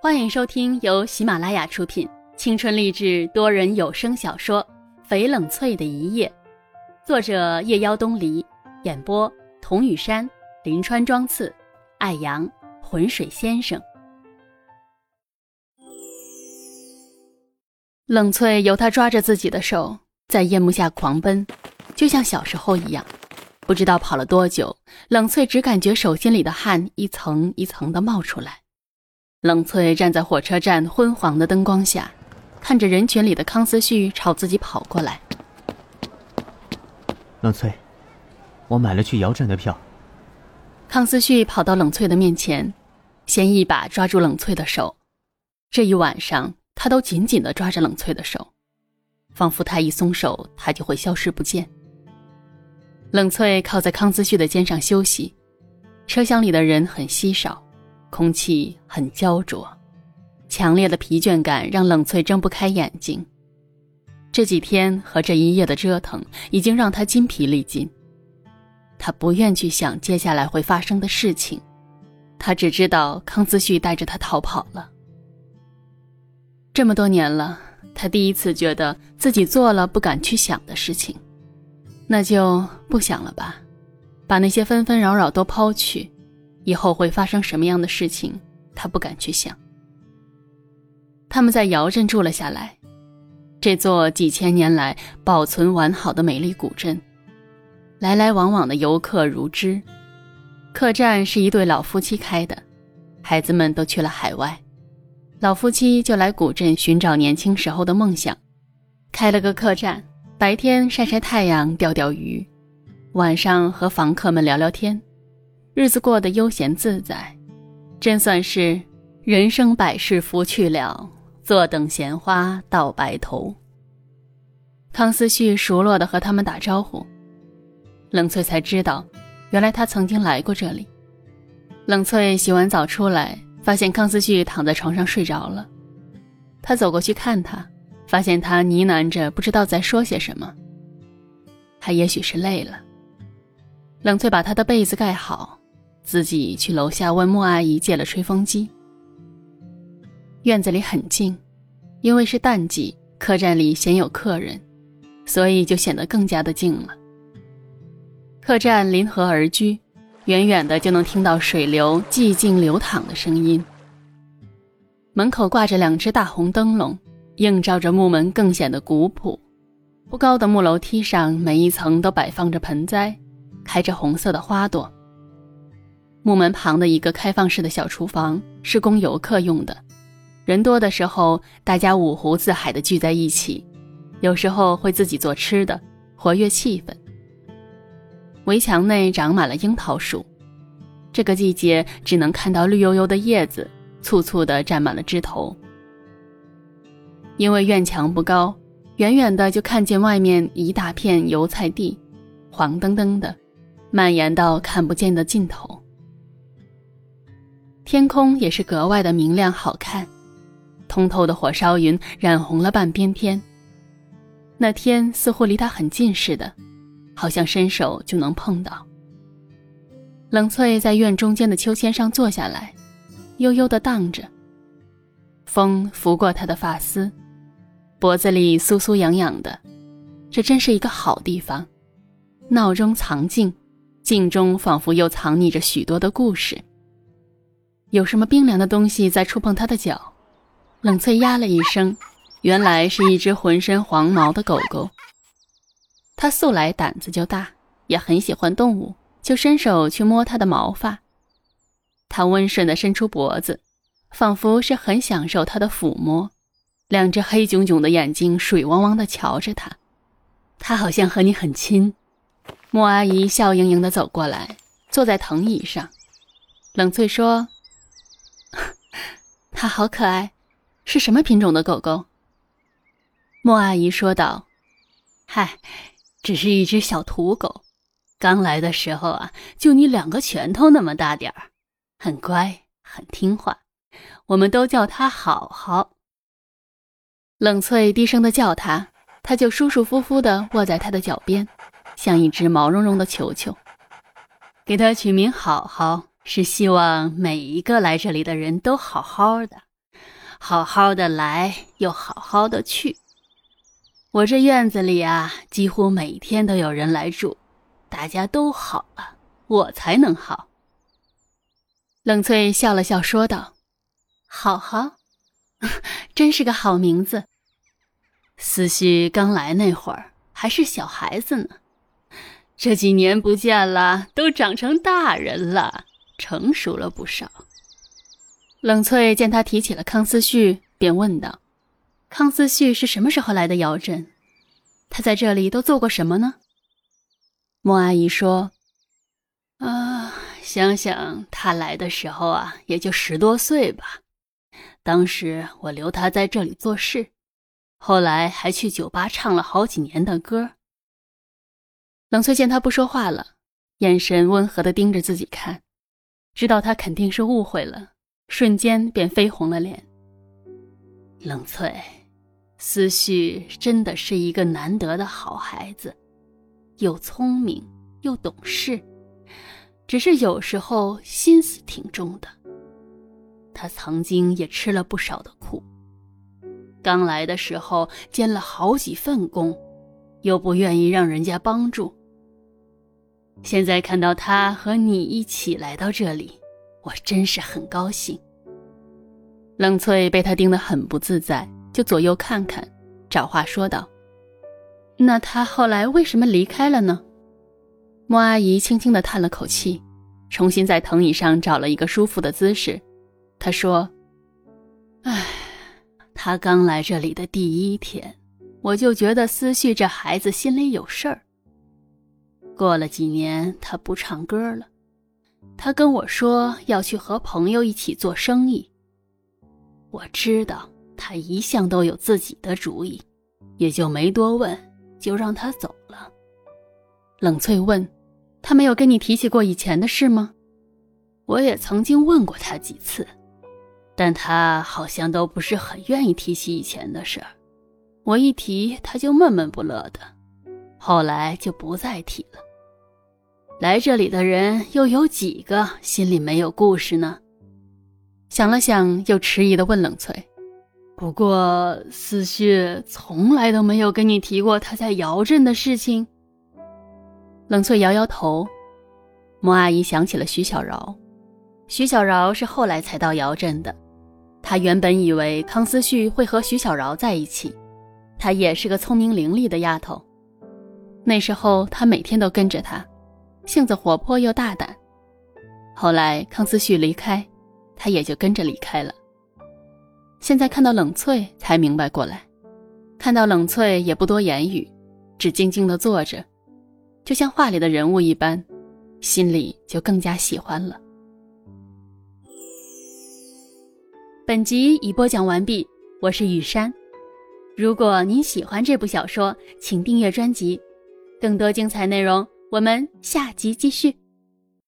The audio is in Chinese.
欢迎收听由喜马拉雅出品、青春励志多人有声小说《翡冷翠的一夜》，作者夜妖东篱，演播童雨山、林川、庄次、爱阳、浑水先生。冷翠由他抓着自己的手，在夜幕下狂奔，就像小时候一样。不知道跑了多久，冷翠只感觉手心里的汗一层一层的冒出来。冷翠站在火车站昏黄的灯光下，看着人群里的康思旭朝自己跑过来。冷翠，我买了去姚镇的票。康思旭跑到冷翠的面前，先一把抓住冷翠的手。这一晚上，他都紧紧地抓着冷翠的手，仿佛他一松手，他就会消失不见。冷翠靠在康思旭的肩上休息，车厢里的人很稀少。空气很焦灼，强烈的疲倦感让冷翠睁不开眼睛。这几天和这一夜的折腾已经让他筋疲力尽。他不愿去想接下来会发生的事情，他只知道康思旭带着他逃跑了。这么多年了，他第一次觉得自己做了不敢去想的事情，那就不想了吧，把那些纷纷扰扰都抛去。以后会发生什么样的事情，他不敢去想。他们在瑶镇住了下来，这座几千年来保存完好的美丽古镇，来来往往的游客如织。客栈是一对老夫妻开的，孩子们都去了海外，老夫妻就来古镇寻找年轻时候的梦想，开了个客栈，白天晒晒太阳、钓钓鱼，晚上和房客们聊聊天。日子过得悠闲自在，真算是人生百事拂去了，坐等闲花到白头。康思旭熟络的和他们打招呼，冷翠才知道，原来他曾经来过这里。冷翠洗完澡出来，发现康思旭躺在床上睡着了，他走过去看他，发现他呢喃着不知道在说些什么，他也许是累了。冷翠把他的被子盖好。自己去楼下问莫阿姨借了吹风机。院子里很静，因为是淡季，客栈里鲜有客人，所以就显得更加的静了。客栈临河而居，远远的就能听到水流寂静流淌的声音。门口挂着两只大红灯笼，映照着木门，更显得古朴。不高的木楼梯上，每一层都摆放着盆栽，开着红色的花朵。木门旁的一个开放式的小厨房是供游客用的，人多的时候，大家五湖四海的聚在一起，有时候会自己做吃的，活跃气氛。围墙内长满了樱桃树，这个季节只能看到绿油油的叶子，簇簇的占满了枝头。因为院墙不高，远远的就看见外面一大片油菜地，黄澄澄的，蔓延到看不见的尽头。天空也是格外的明亮好看，通透的火烧云染红了半边天。那天似乎离他很近似的，好像伸手就能碰到。冷翠在院中间的秋千上坐下来，悠悠的荡着。风拂过她的发丝，脖子里酥酥痒痒的。这真是一个好地方，闹中藏静，静中仿佛又藏匿着许多的故事。有什么冰凉的东西在触碰他的脚，冷翠呀了一声，原来是一只浑身黄毛的狗狗。他素来胆子就大，也很喜欢动物，就伸手去摸它的毛发。他温顺地伸出脖子，仿佛是很享受它的抚摸。两只黑炯炯的眼睛水汪汪地瞧着他，他好像和你很亲。莫阿姨笑盈盈地走过来，坐在藤椅上。冷翠说。它好可爱，是什么品种的狗狗？莫阿姨说道：“嗨，只是一只小土狗，刚来的时候啊，就你两个拳头那么大点儿，很乖，很听话，我们都叫它好好。”冷翠低声的叫它，它就舒舒服服的卧在他的脚边，像一只毛茸茸的球球。给它取名好好。是希望每一个来这里的人都好好的，好好的来，又好好的去。我这院子里啊，几乎每天都有人来住，大家都好了，我才能好。冷翠笑了笑，说道：“好好，真是个好名字。思绪刚来那会儿还是小孩子呢，这几年不见了，都长成大人了，成熟了不少。”冷翠见他提起了康思旭，便问道。康思旭是什么时候来的姚镇？他在这里都做过什么呢？莫阿姨说：“啊，想想他来的时候啊，也就十多岁吧。当时我留他在这里做事，后来还去酒吧唱了好几年的歌。”冷翠见他不说话了，眼神温和的盯着自己看，知道他肯定是误会了，瞬间便绯红了脸。冷翠。思绪真的是一个难得的好孩子，又聪明又懂事，只是有时候心思挺重的。他曾经也吃了不少的苦，刚来的时候兼了好几份工，又不愿意让人家帮助。现在看到他和你一起来到这里，我真是很高兴。冷翠被他盯得很不自在。就左右看看，找话说道：“那他后来为什么离开了呢？”莫阿姨轻轻地叹了口气，重新在藤椅上找了一个舒服的姿势。她说：“唉，他刚来这里的第一天，我就觉得思绪这孩子心里有事儿。过了几年，他不唱歌了，他跟我说要去和朋友一起做生意。我知道。”他一向都有自己的主意，也就没多问，就让他走了。冷翠问：“他没有跟你提起过以前的事吗？”我也曾经问过他几次，但他好像都不是很愿意提起以前的事儿。我一提，他就闷闷不乐的，后来就不再提了。来这里的人又有几个心里没有故事呢？想了想，又迟疑的问冷翠。不过，思绪从来都没有跟你提过他在姚镇的事情。冷翠摇摇头。莫阿姨想起了徐小饶，徐小饶是后来才到姚镇的。她原本以为康思旭会和徐小饶在一起，她也是个聪明伶俐的丫头。那时候她每天都跟着他，性子活泼又大胆。后来康思旭离开，他也就跟着离开了。现在看到冷翠，才明白过来。看到冷翠也不多言语，只静静的坐着，就像画里的人物一般，心里就更加喜欢了。本集已播讲完毕，我是雨山。如果您喜欢这部小说，请订阅专辑，更多精彩内容我们下集继续。